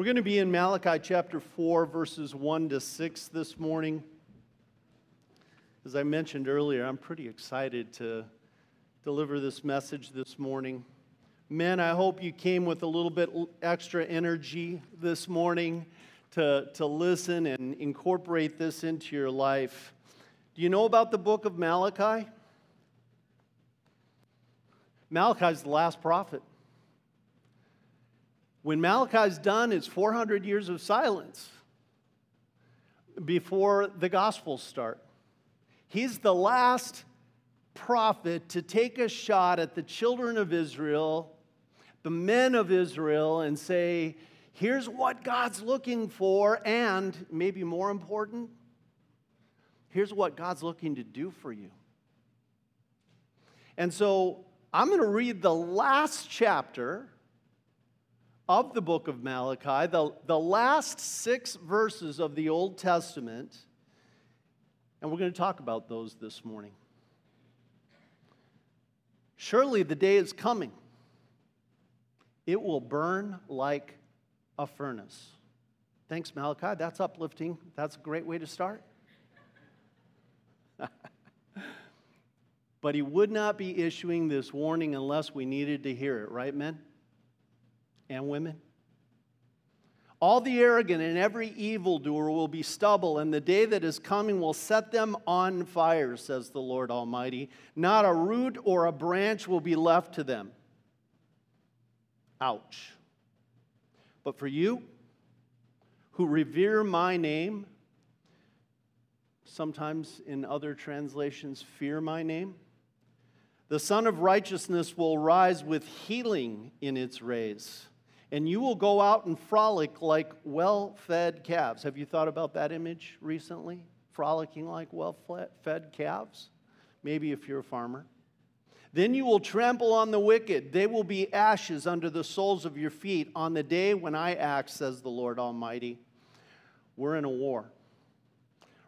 We're going to be in Malachi chapter 4, verses 1 to 6 this morning. As I mentioned earlier, I'm pretty excited to deliver this message this morning. Men, I hope you came with a little bit extra energy this morning to, to listen and incorporate this into your life. Do you know about the book of Malachi? Malachi is the last prophet. When Malachi's done, it's 400 years of silence before the Gospels start. He's the last prophet to take a shot at the children of Israel, the men of Israel, and say, here's what God's looking for, and maybe more important, here's what God's looking to do for you. And so I'm going to read the last chapter of the book of Malachi, the, the last six verses of the Old Testament, and we're going to talk about those this morning. Surely the day is coming, it will burn like a furnace. Thanks, Malachi. That's uplifting. That's a great way to start. but he would not be issuing this warning unless we needed to hear it, right, men? And women. All the arrogant and every evildoer will be stubble, and the day that is coming will set them on fire, says the Lord Almighty. Not a root or a branch will be left to them. Ouch. But for you who revere my name, sometimes in other translations, fear my name, the Sun of Righteousness will rise with healing in its rays and you will go out and frolic like well fed calves. Have you thought about that image recently? Frolicking like well fed calves? Maybe if you're a farmer. Then you will trample on the wicked. They will be ashes under the soles of your feet on the day when I act, says the Lord Almighty. We're in a war.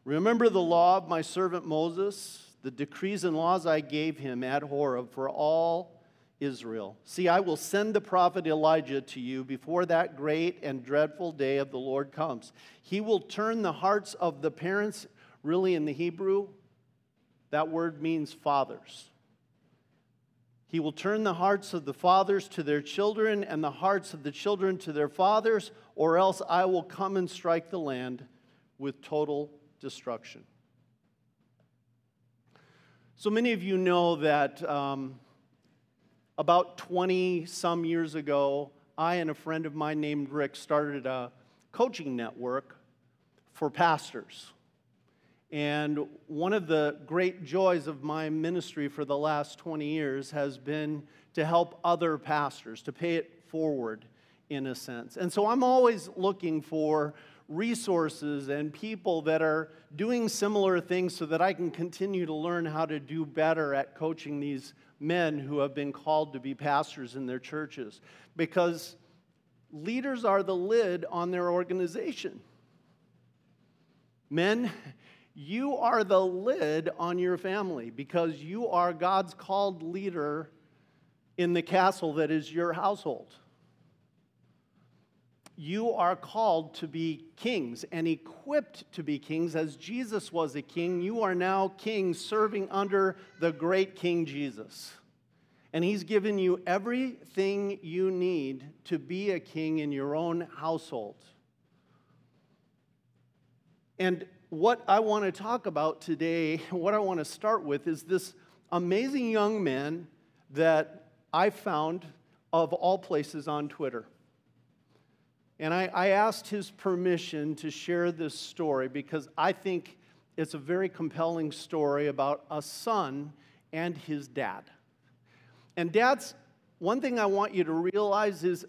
Remember the law of my servant Moses, the decrees and laws I gave him at Horeb for all Israel. See, I will send the prophet Elijah to you before that great and dreadful day of the Lord comes. He will turn the hearts of the parents, really in the Hebrew, that word means fathers. He will turn the hearts of the fathers to their children and the hearts of the children to their fathers, or else I will come and strike the land with total destruction. So many of you know that um, about 20 some years ago, I and a friend of mine named Rick started a coaching network for pastors. And one of the great joys of my ministry for the last 20 years has been to help other pastors, to pay it forward in a sense. And so I'm always looking for resources and people that are doing similar things so that I can continue to learn how to do better at coaching these men who have been called to be pastors in their churches because leaders are the lid on their organization. Men, you are the lid on your family because you are God's called leader in the castle that is your household. You are called to be kings and equipped to be kings as Jesus was a king. You are now kings serving under the great King Jesus. And he's given you everything you need to be a king in your own household. And what I want to talk about today, what I want to start with, is this amazing young man that I found, of all places, on Twitter. And I, I, asked his permission to share this story because I think it's a very compelling story about a son and his dad. And dads, one thing I want you to realize is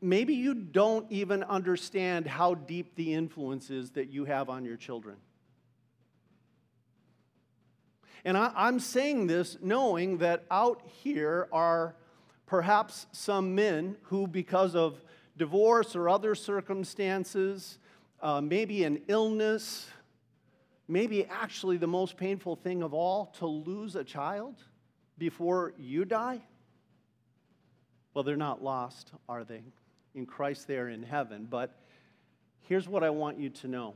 maybe you don't even understand how deep the influence is that you have on your children. And I, am saying this knowing that out here are perhaps some men who, because of divorce or other circumstances, uh, maybe an illness, maybe actually the most painful thing of all, to lose a child before you die? Well, they're not lost, are they? In Christ, they are in heaven. But here's what I want you to know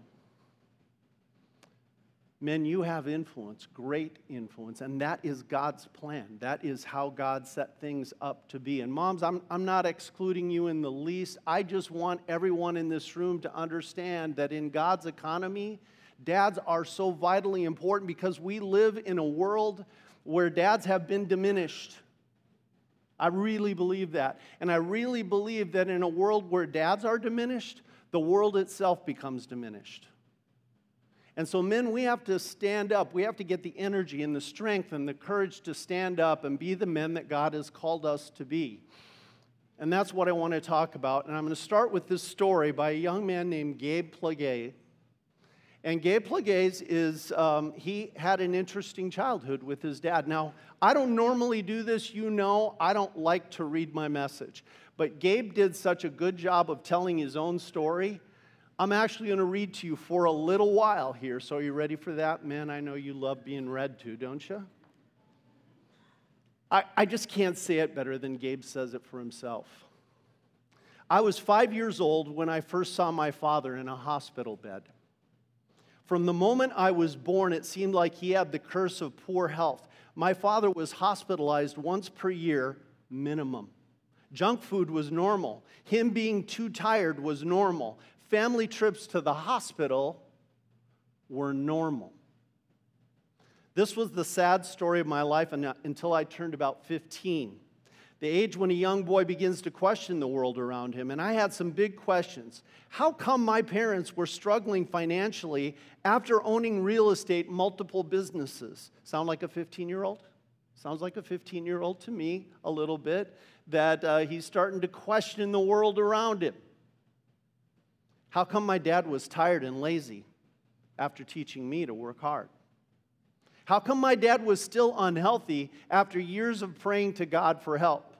Men, you have influence, great influence, and that is God's plan. That is how God set things up to be. And moms, I'm, I'm not excluding you in the least. I just want everyone in this room to understand that in God's economy, dads are so vitally important because we live in a world where dads have been diminished. I really believe that. And I really believe that in a world where dads are diminished, the world itself becomes diminished. And so, men, we have to stand up. We have to get the energy and the strength and the courage to stand up and be the men that God has called us to be. And that's what I want to talk about. And I'm going to start with this story by a young man named Gabe Plagay. And Gabe Plagay is, um, he had an interesting childhood with his dad. Now, I don't normally do this, you know, I don't like to read my message. But Gabe did such a good job of telling his own story I'm actually going to read to you for a little while here. So, are you ready for that? Man, I know you love being read to, don't you? I, I just can't say it better than Gabe says it for himself. I was five years old when I first saw my father in a hospital bed. From the moment I was born, it seemed like he had the curse of poor health. My father was hospitalized once per year, minimum. Junk food was normal. Him being too tired was normal family trips to the hospital were normal. This was the sad story of my life until I turned about 15, the age when a young boy begins to question the world around him. And I had some big questions. How come my parents were struggling financially after owning real estate, multiple businesses? Sound like a 15 year old? Sounds like a 15 year old to me, a little bit, that uh, he's starting to question the world around him. How come my dad was tired and lazy after teaching me to work hard? How come my dad was still unhealthy after years of praying to God for help?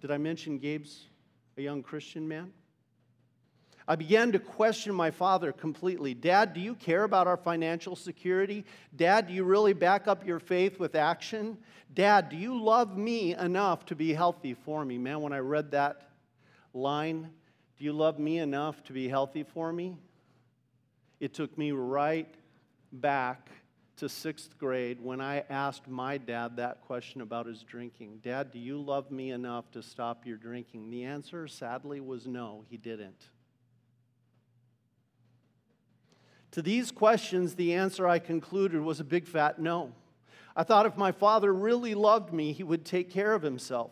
Did I mention Gabe's a young Christian man? I began to question my father completely. Dad, do you care about our financial security? Dad, do you really back up your faith with action? Dad, do you love me enough to be healthy for me? Man, when I read that line, do you love me enough to be healthy for me? It took me right back to sixth grade when I asked my dad that question about his drinking Dad, do you love me enough to stop your drinking? The answer, sadly, was no, he didn't. To these questions, the answer I concluded was a big fat no. I thought if my father really loved me, he would take care of himself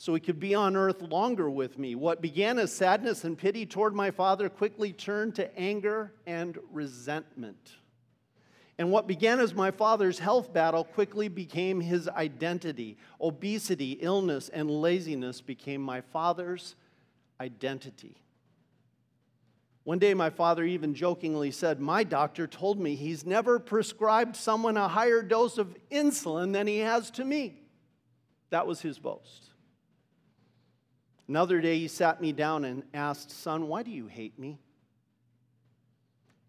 so he could be on earth longer with me. What began as sadness and pity toward my father quickly turned to anger and resentment. And what began as my father's health battle quickly became his identity. Obesity, illness, and laziness became my father's identity. One day, my father even jokingly said, My doctor told me he's never prescribed someone a higher dose of insulin than he has to me. That was his boast. Another day, he sat me down and asked, Son, why do you hate me?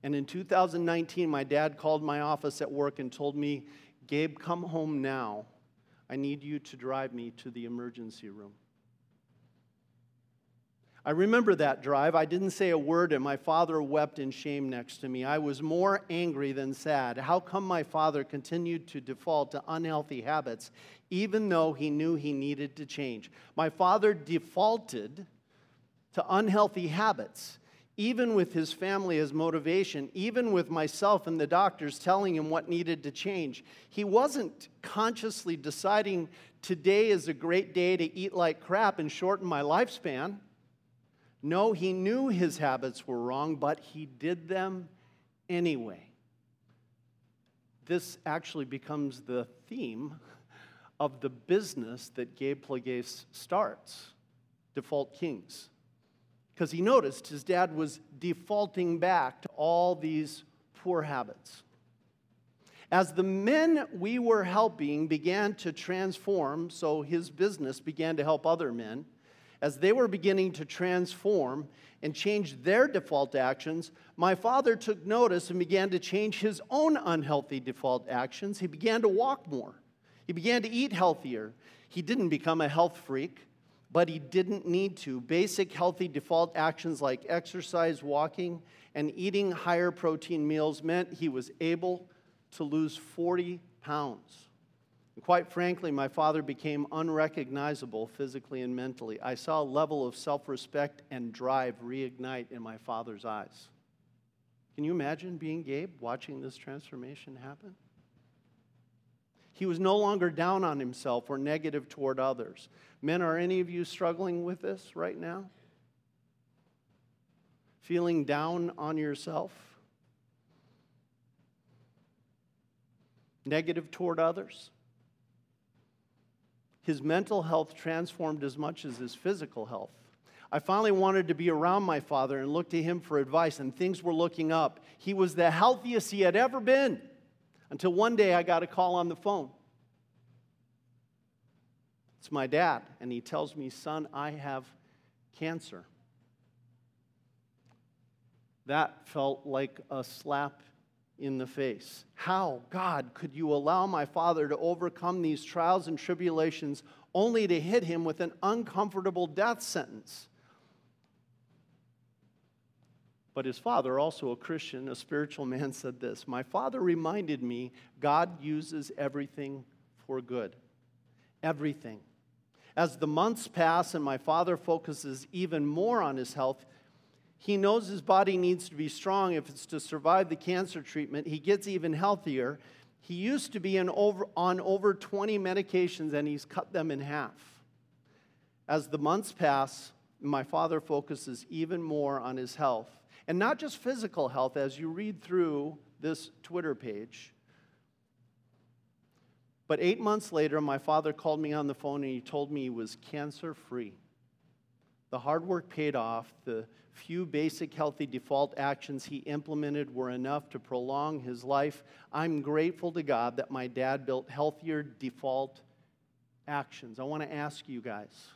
And in 2019, my dad called my office at work and told me, Gabe, come home now. I need you to drive me to the emergency room. I remember that drive. I didn't say a word, and my father wept in shame next to me. I was more angry than sad. How come my father continued to default to unhealthy habits, even though he knew he needed to change? My father defaulted to unhealthy habits, even with his family as motivation, even with myself and the doctors telling him what needed to change. He wasn't consciously deciding today is a great day to eat like crap and shorten my lifespan. No, he knew his habits were wrong, but he did them anyway. This actually becomes the theme of the business that Gabe Plagueis starts, Default Kings. Because he noticed his dad was defaulting back to all these poor habits. As the men we were helping began to transform, so his business began to help other men, as they were beginning to transform and change their default actions, my father took notice and began to change his own unhealthy default actions. He began to walk more, he began to eat healthier. He didn't become a health freak, but he didn't need to. Basic healthy default actions like exercise, walking, and eating higher protein meals meant he was able to lose 40 pounds. And quite frankly, my father became unrecognizable physically and mentally. I saw a level of self respect and drive reignite in my father's eyes. Can you imagine being Gabe watching this transformation happen? He was no longer down on himself or negative toward others. Men, are any of you struggling with this right now? Feeling down on yourself? Negative toward others? His mental health transformed as much as his physical health. I finally wanted to be around my father and look to him for advice, and things were looking up. He was the healthiest he had ever been until one day I got a call on the phone. It's my dad, and he tells me, Son, I have cancer. That felt like a slap in the face. How, God, could you allow my father to overcome these trials and tribulations only to hit him with an uncomfortable death sentence? But his father, also a Christian, a spiritual man, said this My father reminded me God uses everything for good. Everything. As the months pass and my father focuses even more on his health, he knows his body needs to be strong if it's to survive the cancer treatment. He gets even healthier. He used to be over, on over 20 medications and he's cut them in half. As the months pass, my father focuses even more on his health. And not just physical health, as you read through this Twitter page. But eight months later, my father called me on the phone and he told me he was cancer free. The hard work paid off. The few basic healthy default actions he implemented were enough to prolong his life. I'm grateful to God that my dad built healthier default actions. I want to ask you guys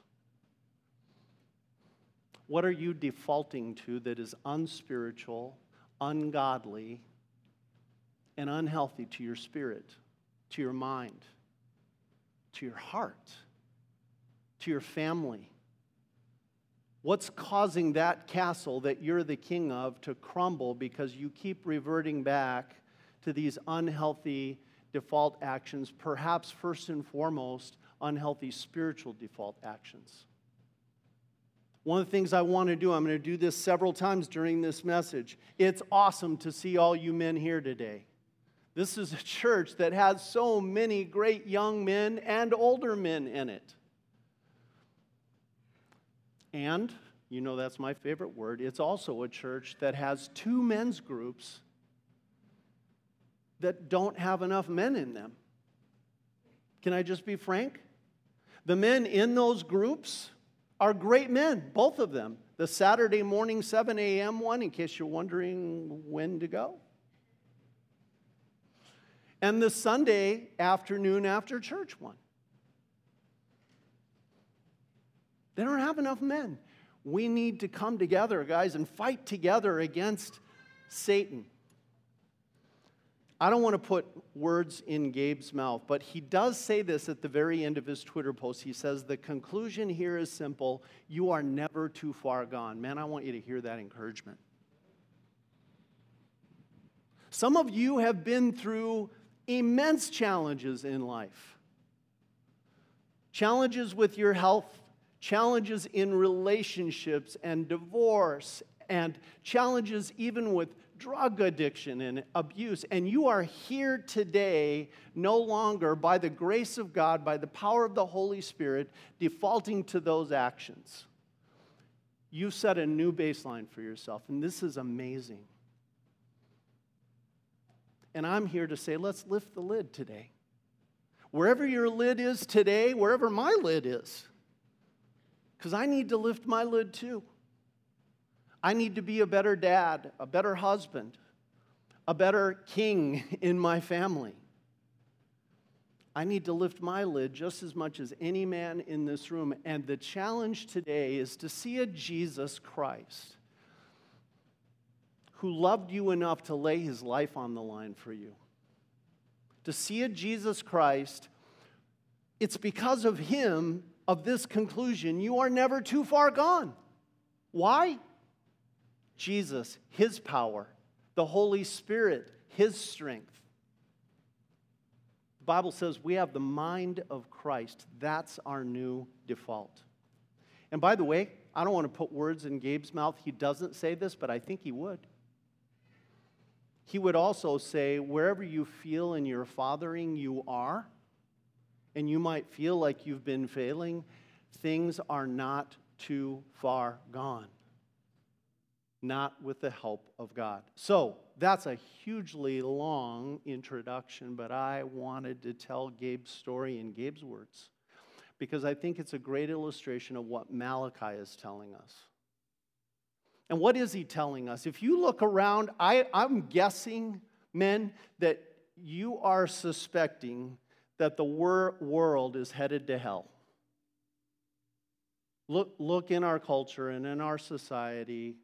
what are you defaulting to that is unspiritual, ungodly, and unhealthy to your spirit, to your mind, to your heart, to your family? What's causing that castle that you're the king of to crumble because you keep reverting back to these unhealthy default actions, perhaps first and foremost, unhealthy spiritual default actions? One of the things I want to do, I'm going to do this several times during this message. It's awesome to see all you men here today. This is a church that has so many great young men and older men in it. And, you know that's my favorite word, it's also a church that has two men's groups that don't have enough men in them. Can I just be frank? The men in those groups are great men, both of them. The Saturday morning 7 a.m. one, in case you're wondering when to go. And the Sunday afternoon after church one. They don't have enough men. We need to come together, guys, and fight together against Satan. I don't want to put words in Gabe's mouth, but he does say this at the very end of his Twitter post. He says, The conclusion here is simple you are never too far gone. Man, I want you to hear that encouragement. Some of you have been through immense challenges in life challenges with your health, challenges in relationships and divorce, and challenges even with drug addiction and abuse. And you are here today no longer, by the grace of God, by the power of the Holy Spirit, defaulting to those actions. You've set a new baseline for yourself, and this is amazing. And I'm here to say, let's lift the lid today. Wherever your lid is today, wherever my lid is, because I need to lift my lid too. I need to be a better dad, a better husband, a better king in my family. I need to lift my lid just as much as any man in this room. And the challenge today is to see a Jesus Christ who loved you enough to lay his life on the line for you. To see a Jesus Christ, it's because of him of this conclusion, you are never too far gone. Why? Jesus, His power, the Holy Spirit, His strength. The Bible says we have the mind of Christ. That's our new default. And by the way, I don't want to put words in Gabe's mouth. He doesn't say this, but I think he would. He would also say, wherever you feel in your fathering you are, and you might feel like you've been failing, things are not too far gone. Not with the help of God. So, that's a hugely long introduction, but I wanted to tell Gabe's story in Gabe's words because I think it's a great illustration of what Malachi is telling us. And what is he telling us? If you look around, I, I'm guessing, men, that you are suspecting that the wor- world is headed to hell. Look, look in our culture and in our society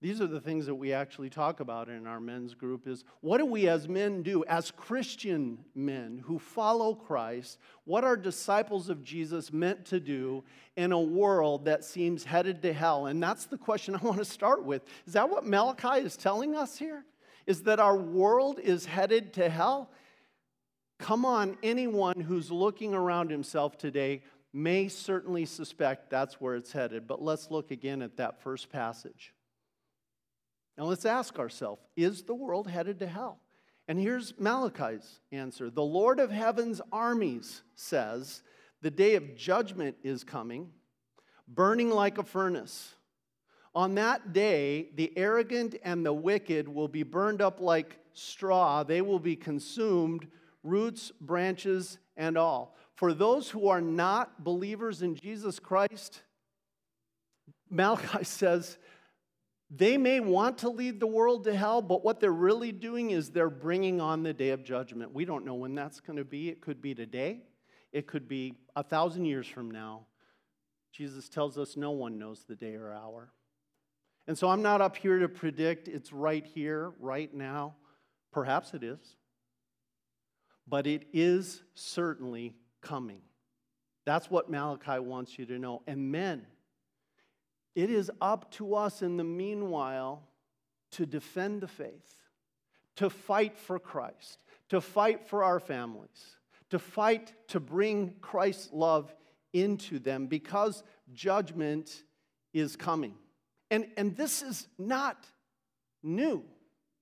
these are the things that we actually talk about in our men's group is what do we as men do as Christian men who follow Christ? What are disciples of Jesus meant to do in a world that seems headed to hell? And that's the question I want to start with. Is that what Malachi is telling us here? Is that our world is headed to hell? Come on, anyone who's looking around himself today may certainly suspect that's where it's headed. But let's look again at that first passage. Now let's ask ourselves is the world headed to hell? And here's Malachi's answer The Lord of heaven's armies says, The day of judgment is coming, burning like a furnace. On that day, the arrogant and the wicked will be burned up like straw. They will be consumed, roots, branches, and all. For those who are not believers in Jesus Christ, Malachi says, they may want to lead the world to hell, but what they're really doing is they're bringing on the day of judgment. We don't know when that's going to be. It could be today, it could be a thousand years from now. Jesus tells us no one knows the day or hour. And so I'm not up here to predict it's right here, right now. Perhaps it is. But it is certainly coming. That's what Malachi wants you to know. And men, it is up to us in the meanwhile to defend the faith, to fight for Christ, to fight for our families, to fight to bring Christ's love into them because judgment is coming. And, and this is not new.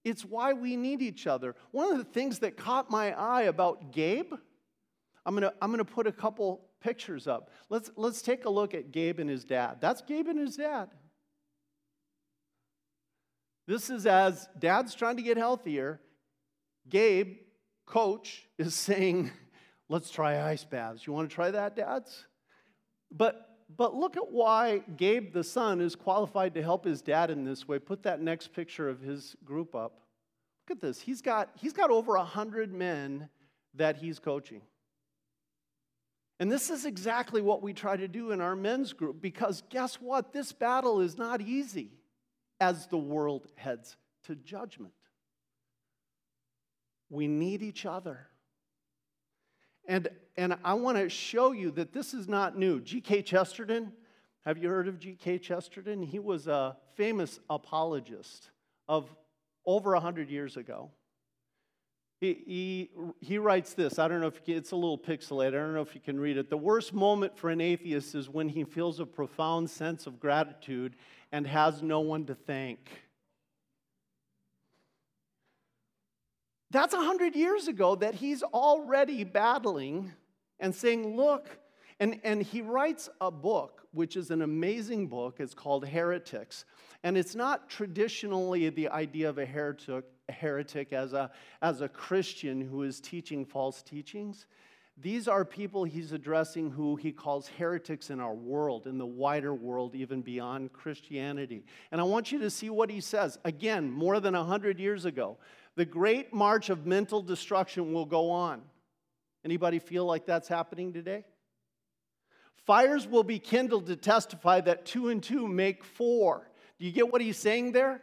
It's why we need each other. One of the things that caught my eye about Gabe, I'm gonna, I'm gonna put a couple pictures up. Let's, let's take a look at Gabe and his dad. That's Gabe and his dad. This is as dad's trying to get healthier. Gabe, coach, is saying, Let's try ice baths. You want to try that, dads? But, but look at why Gabe, the son, is qualified to help his dad in this way. Put that next picture of his group up. Look at this. He's got, he's got over 100 men that he's coaching. And this is exactly what we try to do in our men's group because guess what? This battle is not easy as the world heads to judgment. We need each other. And, and I want to show you that this is not new. G.K. Chesterton, have you heard of G.K. Chesterton? He was a famous apologist of over 100 years ago. He, he, he writes this. I don't know if can, it's a little pixelated. I don't know if you can read it. The worst moment for an atheist is when he feels a profound sense of gratitude and has no one to thank. That's a hundred years ago that he's already battling and saying, Look, and, and he writes a book, which is an amazing book. It's called Heretics. And it's not traditionally the idea of a heretic, a heretic as, a, as a Christian who is teaching false teachings. These are people he's addressing who he calls heretics in our world, in the wider world, even beyond Christianity. And I want you to see what he says. Again, more than 100 years ago, the great march of mental destruction will go on. Anybody feel like that's happening today? Fires will be kindled to testify that two and two make four. Do you get what he's saying there?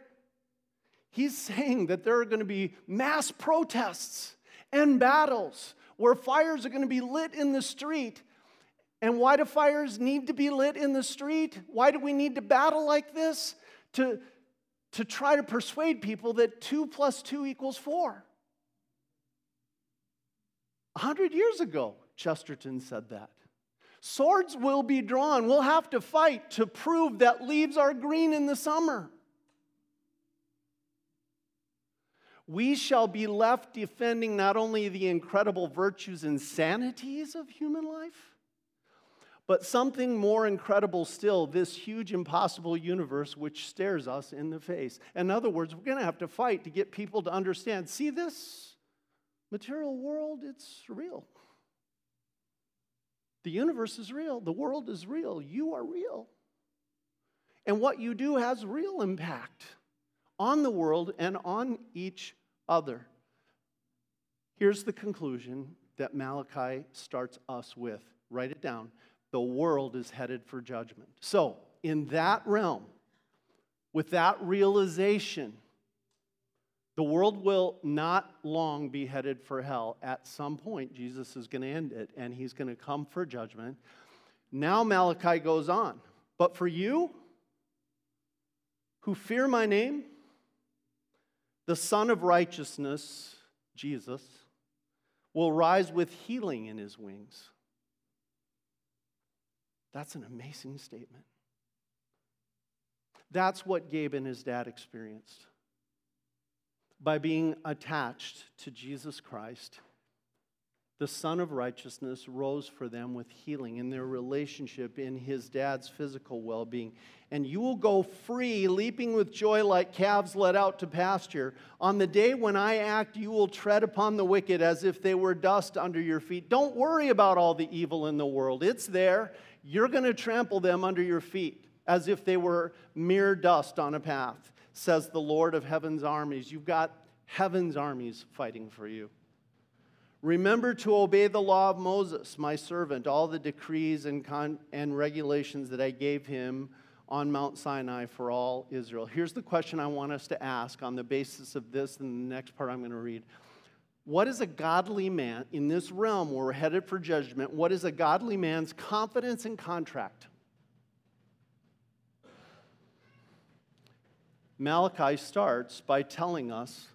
He's saying that there are going to be mass protests and battles where fires are going to be lit in the street. And why do fires need to be lit in the street? Why do we need to battle like this? To, to try to persuade people that two plus two equals four. A hundred years ago, Chesterton said that. Swords will be drawn. We'll have to fight to prove that leaves are green in the summer. We shall be left defending not only the incredible virtues and sanities of human life, but something more incredible still this huge, impossible universe which stares us in the face. In other words, we're going to have to fight to get people to understand see this material world, it's real. The universe is real, the world is real, you are real. And what you do has real impact on the world and on each other. Here's the conclusion that Malachi starts us with. Write it down the world is headed for judgment. So, in that realm, with that realization, the world will not long be headed for hell. At some point, Jesus is going to end it and he's going to come for judgment. Now, Malachi goes on. But for you who fear my name, the Son of Righteousness, Jesus, will rise with healing in his wings. That's an amazing statement. That's what Gabe and his dad experienced. By being attached to Jesus Christ, the Son of Righteousness rose for them with healing in their relationship, in his dad's physical well being. And you will go free, leaping with joy like calves led out to pasture. On the day when I act, you will tread upon the wicked as if they were dust under your feet. Don't worry about all the evil in the world, it's there. You're going to trample them under your feet as if they were mere dust on a path, says the Lord of heaven's armies. You've got heaven's armies fighting for you. Remember to obey the law of Moses, my servant, all the decrees and, con- and regulations that I gave him on Mount Sinai for all Israel. Here's the question I want us to ask on the basis of this and the next part I'm going to read. What is a godly man in this realm where we're headed for judgment? What is a godly man's confidence and contract? Malachi starts by telling us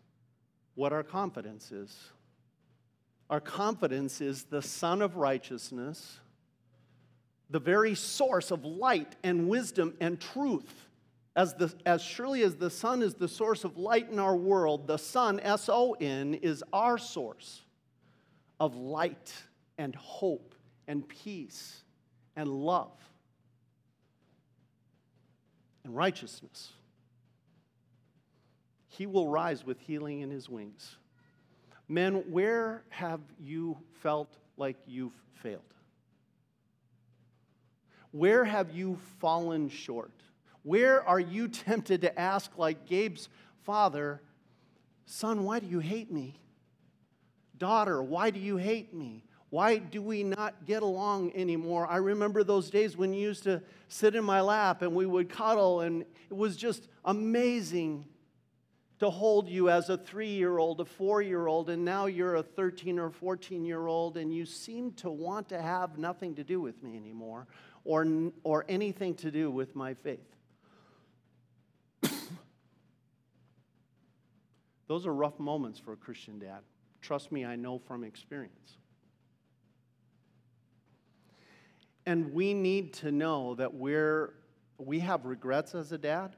what our confidence is. Our confidence is the Son of Righteousness, the very source of light and wisdom and truth. As, the, as surely as the sun is the source of light in our world, the sun, S O N, is our source of light and hope and peace and love and righteousness. He will rise with healing in his wings. Men, where have you felt like you've failed? Where have you fallen short? Where are you tempted to ask, like Gabe's father, Son, why do you hate me? Daughter, why do you hate me? Why do we not get along anymore? I remember those days when you used to sit in my lap and we would cuddle, and it was just amazing to hold you as a three year old, a four year old, and now you're a 13 or 14 year old, and you seem to want to have nothing to do with me anymore or, or anything to do with my faith. Those are rough moments for a Christian dad. Trust me, I know from experience. And we need to know that we're, we have regrets as a dad,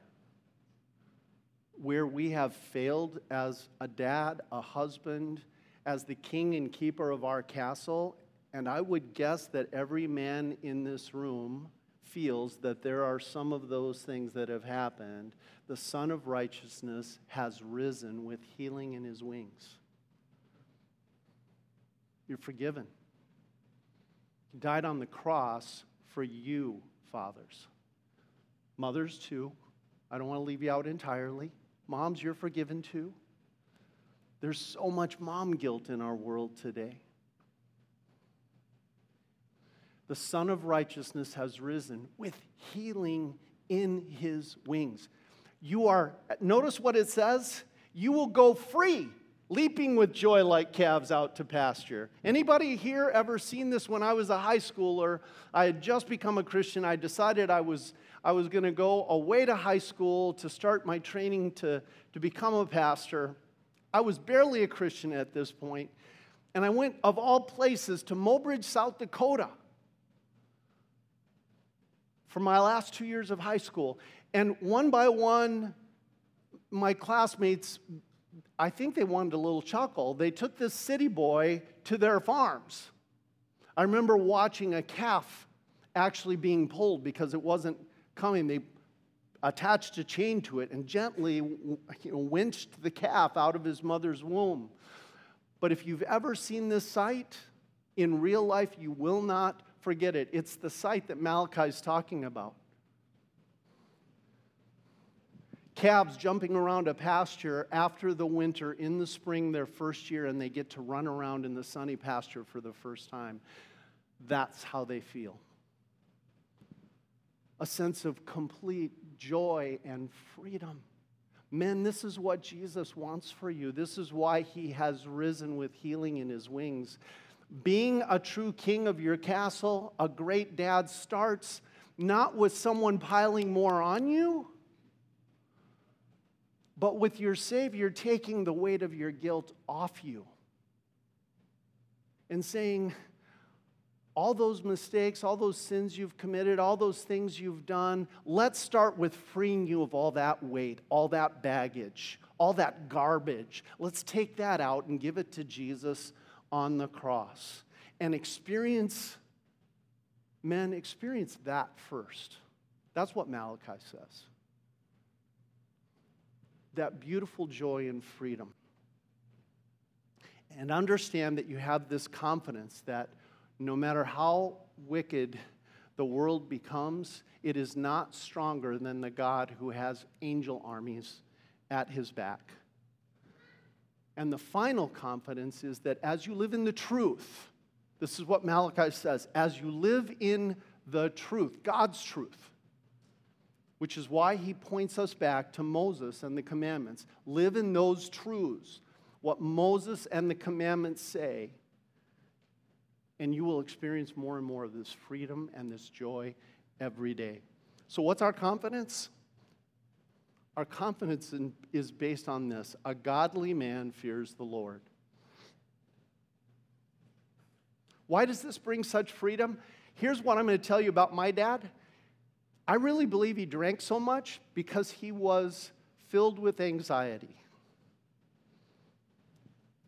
where we have failed as a dad, a husband, as the king and keeper of our castle. And I would guess that every man in this room feels that there are some of those things that have happened, the Son of Righteousness has risen with healing in his wings. You're forgiven. He died on the cross for you, fathers. Mothers, too. I don't want to leave you out entirely. Moms, you're forgiven too. There's so much mom guilt in our world today. The Son of Righteousness has risen with healing in his wings. You are, notice what it says? You will go free leaping with joy like calves out to pasture. Anybody here ever seen this when I was a high schooler? I had just become a Christian. I decided I was, I was going to go away to high school to start my training to, to become a pastor. I was barely a Christian at this point, and I went, of all places, to Mobridge, South Dakota for my last two years of high school. And one by one, my classmates I think they wanted a little chuckle. They took this city boy to their farms. I remember watching a calf actually being pulled because it wasn't coming. They attached a chain to it and gently you know, winched the calf out of his mother's womb. But if you've ever seen this sight in real life, you will not forget it. It's the sight that Malachi is talking about. calves jumping around a pasture after the winter in the spring, their first year, and they get to run around in the sunny pasture for the first time. That's how they feel. A sense of complete joy and freedom. Men, this is what Jesus wants for you. This is why he has risen with healing in his wings. Being a true king of your castle, a great dad starts not with someone piling more on you but with your Savior taking the weight of your guilt off you and saying, all those mistakes, all those sins you've committed, all those things you've done, let's start with freeing you of all that weight, all that baggage, all that garbage. Let's take that out and give it to Jesus on the cross and experience, men, experience that first. That's what Malachi says that beautiful joy and freedom. And understand that you have this confidence that no matter how wicked the world becomes, it is not stronger than the God who has angel armies at his back. And the final confidence is that as you live in the truth, this is what Malachi says, as you live in the truth, God's truth, which is why he points us back to Moses and the commandments. Live in those truths, what Moses and the commandments say, and you will experience more and more of this freedom and this joy every day. So, what's our confidence? Our confidence in, is based on this a godly man fears the Lord. Why does this bring such freedom? Here's what I'm going to tell you about my dad. I really believe he drank so much because he was filled with anxiety.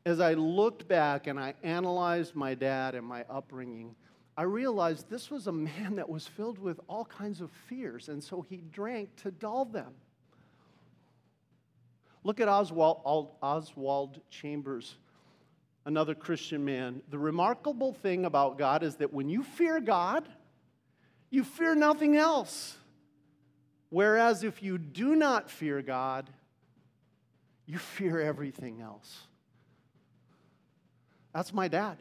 As I looked back and I analyzed my dad and my upbringing, I realized this was a man that was filled with all kinds of fears, and so he drank to dull them. Look at Oswald, Oswald Chambers, another Christian man. The remarkable thing about God is that when you fear God, you fear nothing else. Whereas if you do not fear God, you fear everything else. That's my dad.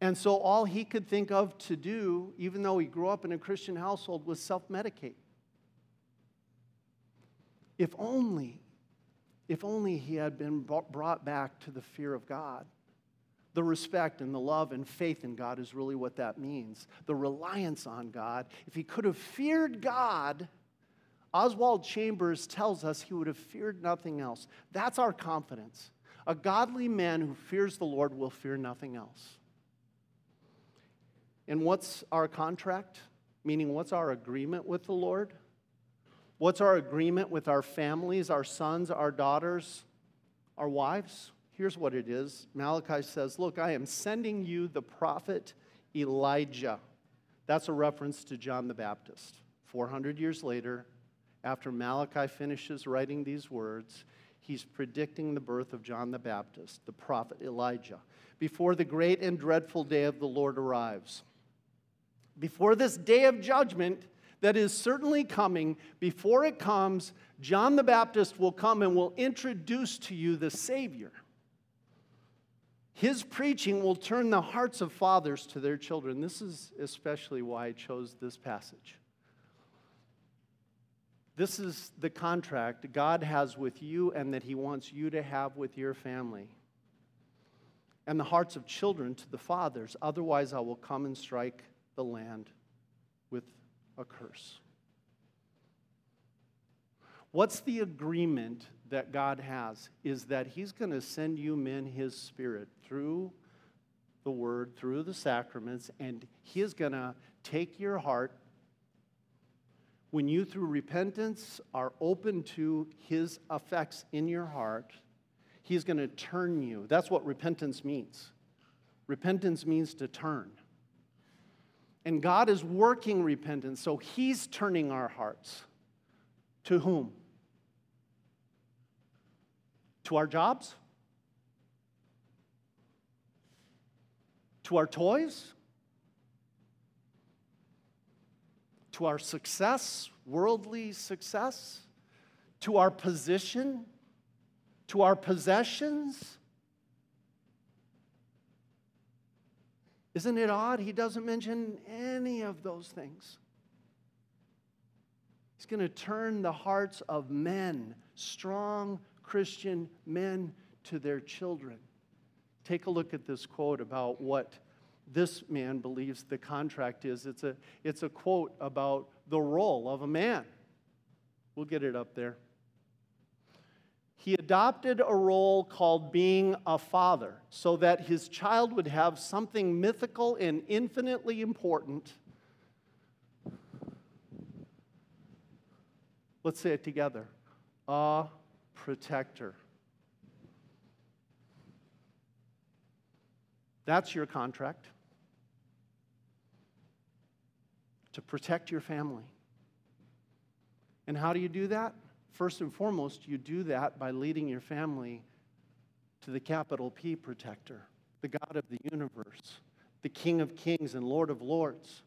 And so all he could think of to do, even though he grew up in a Christian household, was self medicate. If only, if only he had been brought back to the fear of God. The respect and the love and faith in God is really what that means. The reliance on God. If he could have feared God, Oswald Chambers tells us he would have feared nothing else. That's our confidence. A godly man who fears the Lord will fear nothing else. And what's our contract? Meaning, what's our agreement with the Lord? What's our agreement with our families, our sons, our daughters, our wives? Here's what it is Malachi says, Look, I am sending you the prophet Elijah. That's a reference to John the Baptist. 400 years later, after Malachi finishes writing these words, he's predicting the birth of John the Baptist, the prophet Elijah, before the great and dreadful day of the Lord arrives. Before this day of judgment that is certainly coming, before it comes, John the Baptist will come and will introduce to you the Savior. His preaching will turn the hearts of fathers to their children. This is especially why I chose this passage. This is the contract God has with you and that He wants you to have with your family. And the hearts of children to the fathers, otherwise, I will come and strike the land with a curse. What's the agreement that God has? Is that He's going to send you men His Spirit through the Word, through the sacraments, and He is going to take your heart. When you, through repentance, are open to His effects in your heart, He's going to turn you. That's what repentance means. Repentance means to turn. And God is working repentance, so He's turning our hearts. To whom? To our jobs? To our toys? To our success, worldly success? To our position? To our possessions? Isn't it odd? He doesn't mention any of those things. He's going to turn the hearts of men, strong, Christian men to their children. Take a look at this quote about what this man believes the contract is. It's a, it's a quote about the role of a man. We'll get it up there. He adopted a role called being a father so that his child would have something mythical and infinitely important. Let's say it together a protector. That's your contract to protect your family. And how do you do that? First and foremost, you do that by leading your family to the capital P protector, the God of the universe, the King of kings and Lord of lords,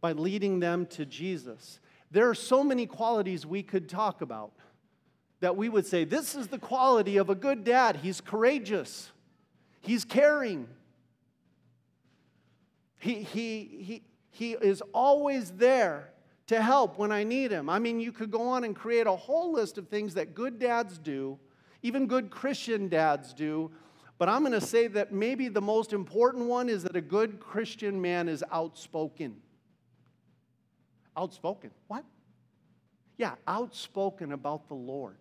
by leading them to Jesus. There are so many qualities we could talk about that we would say, This is the quality of a good dad. He's courageous, he's caring, he, he, he, he is always there to help when I need him. I mean, you could go on and create a whole list of things that good dads do, even good Christian dads do. But I'm going to say that maybe the most important one is that a good Christian man is outspoken. Outspoken. What? Yeah, outspoken about the Lord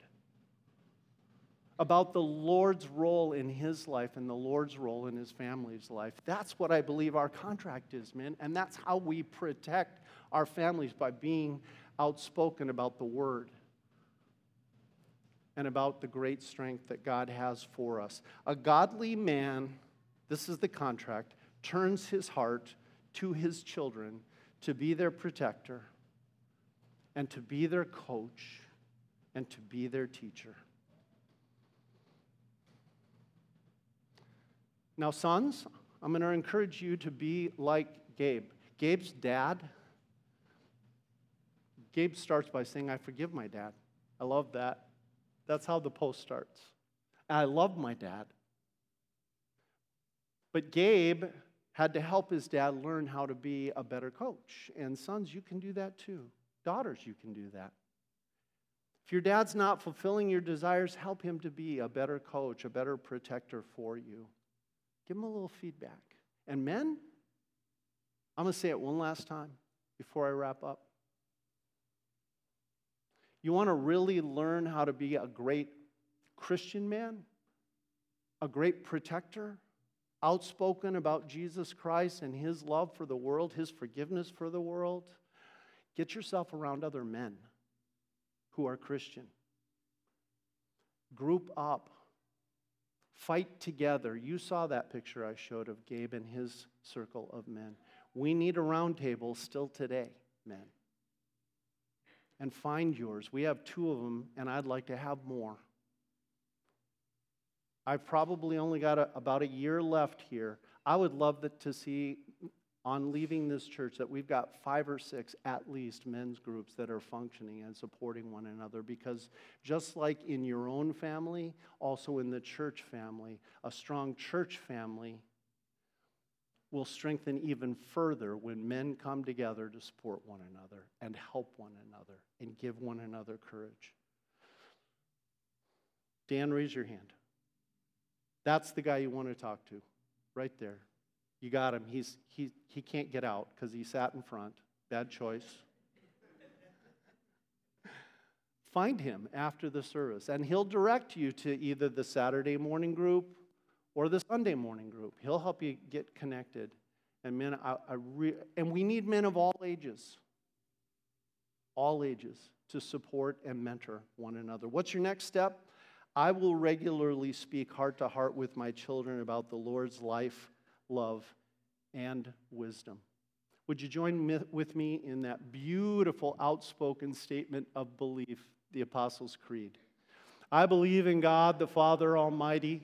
about the Lord's role in his life and the Lord's role in his family's life. That's what I believe our contract is, man. And that's how we protect our families by being outspoken about the word and about the great strength that God has for us. A godly man, this is the contract, turns his heart to his children to be their protector and to be their coach and to be their teacher. Now, sons, I'm going to encourage you to be like Gabe. Gabe's dad, Gabe starts by saying, I forgive my dad. I love that. That's how the post starts. I love my dad. But Gabe had to help his dad learn how to be a better coach. And sons, you can do that too. Daughters, you can do that. If your dad's not fulfilling your desires, help him to be a better coach, a better protector for you. Give him a little feedback. And men, I'm going to say it one last time before I wrap up. You want to really learn how to be a great Christian man, a great protector, outspoken about Jesus Christ and his love for the world, his forgiveness for the world? Get yourself around other men who are Christian. Group up Fight together. You saw that picture I showed of Gabe and his circle of men. We need a roundtable still today, men. And find yours. We have two of them, and I'd like to have more. I've probably only got a, about a year left here. I would love to see on leaving this church that we've got five or six at least men's groups that are functioning and supporting one another because just like in your own family also in the church family a strong church family will strengthen even further when men come together to support one another and help one another and give one another courage. Dan, raise your hand. That's the guy you want to talk to, right there. You got him. He's, he, he can't get out because he sat in front. Bad choice. Find him after the service, and he'll direct you to either the Saturday morning group or the Sunday morning group. He'll help you get connected. And men, I, I re, and we need men of all ages, all ages, to support and mentor one another. What's your next step? I will regularly speak heart to heart with my children about the Lord's life, love, and wisdom. Would you join with me in that beautiful, outspoken statement of belief, the Apostles' Creed? I believe in God, the Father Almighty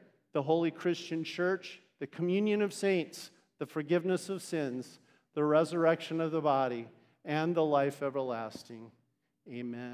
the holy Christian church, the communion of saints, the forgiveness of sins, the resurrection of the body, and the life everlasting. Amen.